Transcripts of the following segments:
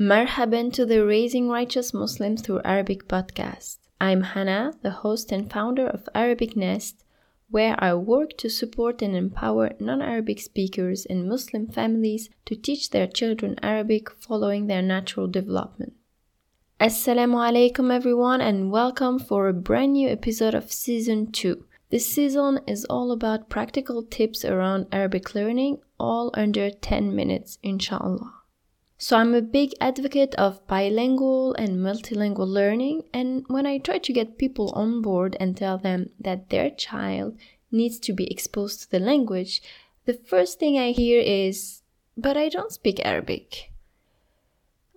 Marhaban to the Raising Righteous Muslims Through Arabic podcast. I'm Hana, the host and founder of Arabic Nest, where I work to support and empower non Arabic speakers and Muslim families to teach their children Arabic following their natural development. Assalamu alaikum, everyone, and welcome for a brand new episode of season 2. This season is all about practical tips around Arabic learning, all under 10 minutes, inshallah. So, I'm a big advocate of bilingual and multilingual learning, and when I try to get people on board and tell them that their child needs to be exposed to the language, the first thing I hear is, But I don't speak Arabic.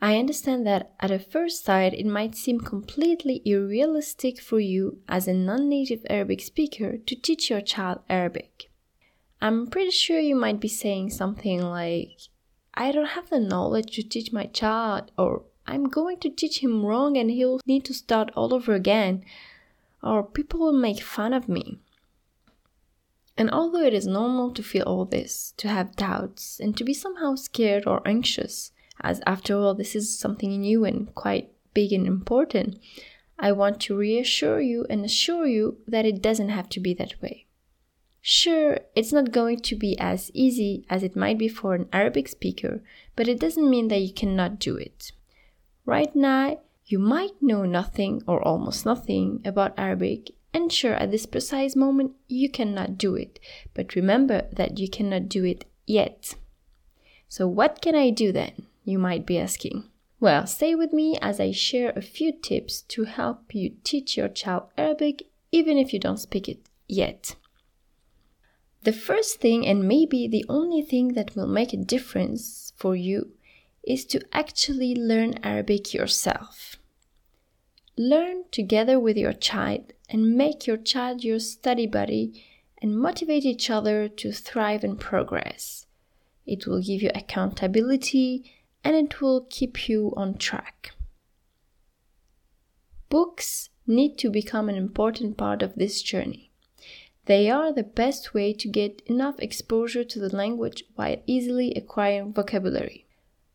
I understand that at a first sight it might seem completely unrealistic for you as a non native Arabic speaker to teach your child Arabic. I'm pretty sure you might be saying something like, I don't have the knowledge to teach my child, or I'm going to teach him wrong and he'll need to start all over again, or people will make fun of me. And although it is normal to feel all this, to have doubts, and to be somehow scared or anxious, as after all, this is something new and quite big and important, I want to reassure you and assure you that it doesn't have to be that way. Sure, it's not going to be as easy as it might be for an Arabic speaker, but it doesn't mean that you cannot do it. Right now, you might know nothing or almost nothing about Arabic, and sure, at this precise moment, you cannot do it, but remember that you cannot do it yet. So, what can I do then? You might be asking. Well, stay with me as I share a few tips to help you teach your child Arabic even if you don't speak it yet. The first thing, and maybe the only thing that will make a difference for you, is to actually learn Arabic yourself. Learn together with your child and make your child your study buddy and motivate each other to thrive and progress. It will give you accountability and it will keep you on track. Books need to become an important part of this journey. They are the best way to get enough exposure to the language while easily acquiring vocabulary.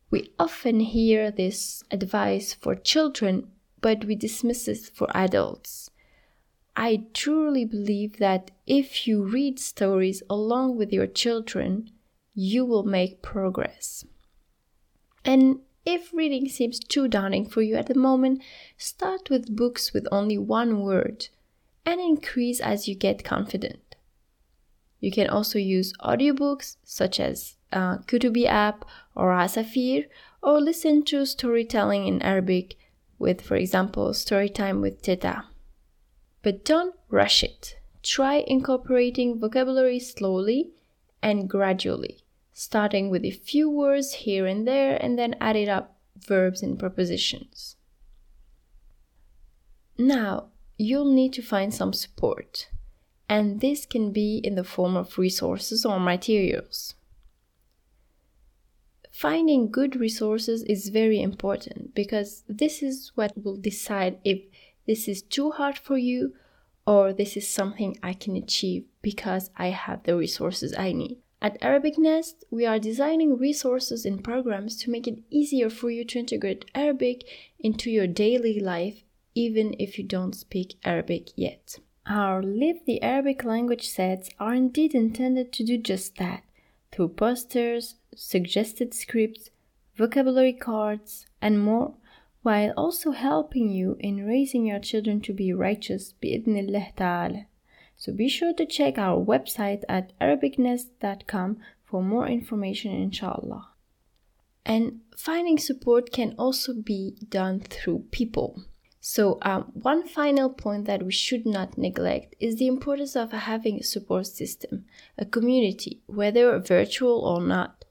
We often hear this advice for children, but we dismiss it for adults. I truly believe that if you read stories along with your children, you will make progress. And if reading seems too daunting for you at the moment, start with books with only one word and increase as you get confident. You can also use audiobooks such as uh, Kutubee app or Asafeer or listen to storytelling in Arabic with, for example, Storytime with Teta. But don't rush it. Try incorporating vocabulary slowly and gradually, starting with a few words here and there and then adding up verbs and prepositions. Now, you'll need to find some support, and this can be in the form of resources or materials. Finding good resources is very important because this is what will decide if this is too hard for you or this is something I can achieve because I have the resources I need. At Arabic Nest, we are designing resources and programs to make it easier for you to integrate Arabic into your daily life even if you don't speak Arabic yet. Our Live the Arabic language sets are indeed intended to do just that through posters, suggested scripts, vocabulary cards, and more, while also helping you in raising your children to be righteous. So be sure to check our website at arabicnest.com for more information inshallah. And finding support can also be done through people. So, um, one final point that we should not neglect is the importance of having a support system, a community, whether virtual or not.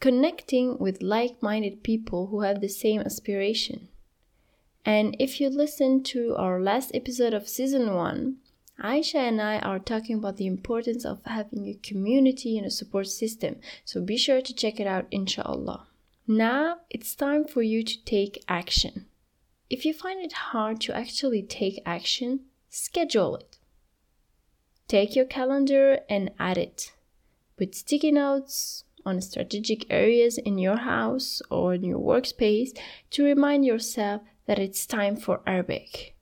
Connecting with like minded people who have the same aspiration. And if you listen to our last episode of season 1, Aisha and I are talking about the importance of having a community and a support system, so be sure to check it out, inshallah. Now it's time for you to take action. If you find it hard to actually take action, schedule it. Take your calendar and add it. Put sticky notes on strategic areas in your house or in your workspace to remind yourself that it's time for Arabic.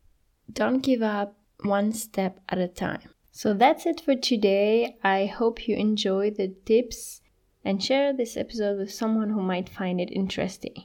Don't give up one step at a time. So that's it for today. I hope you enjoy the tips and share this episode with someone who might find it interesting.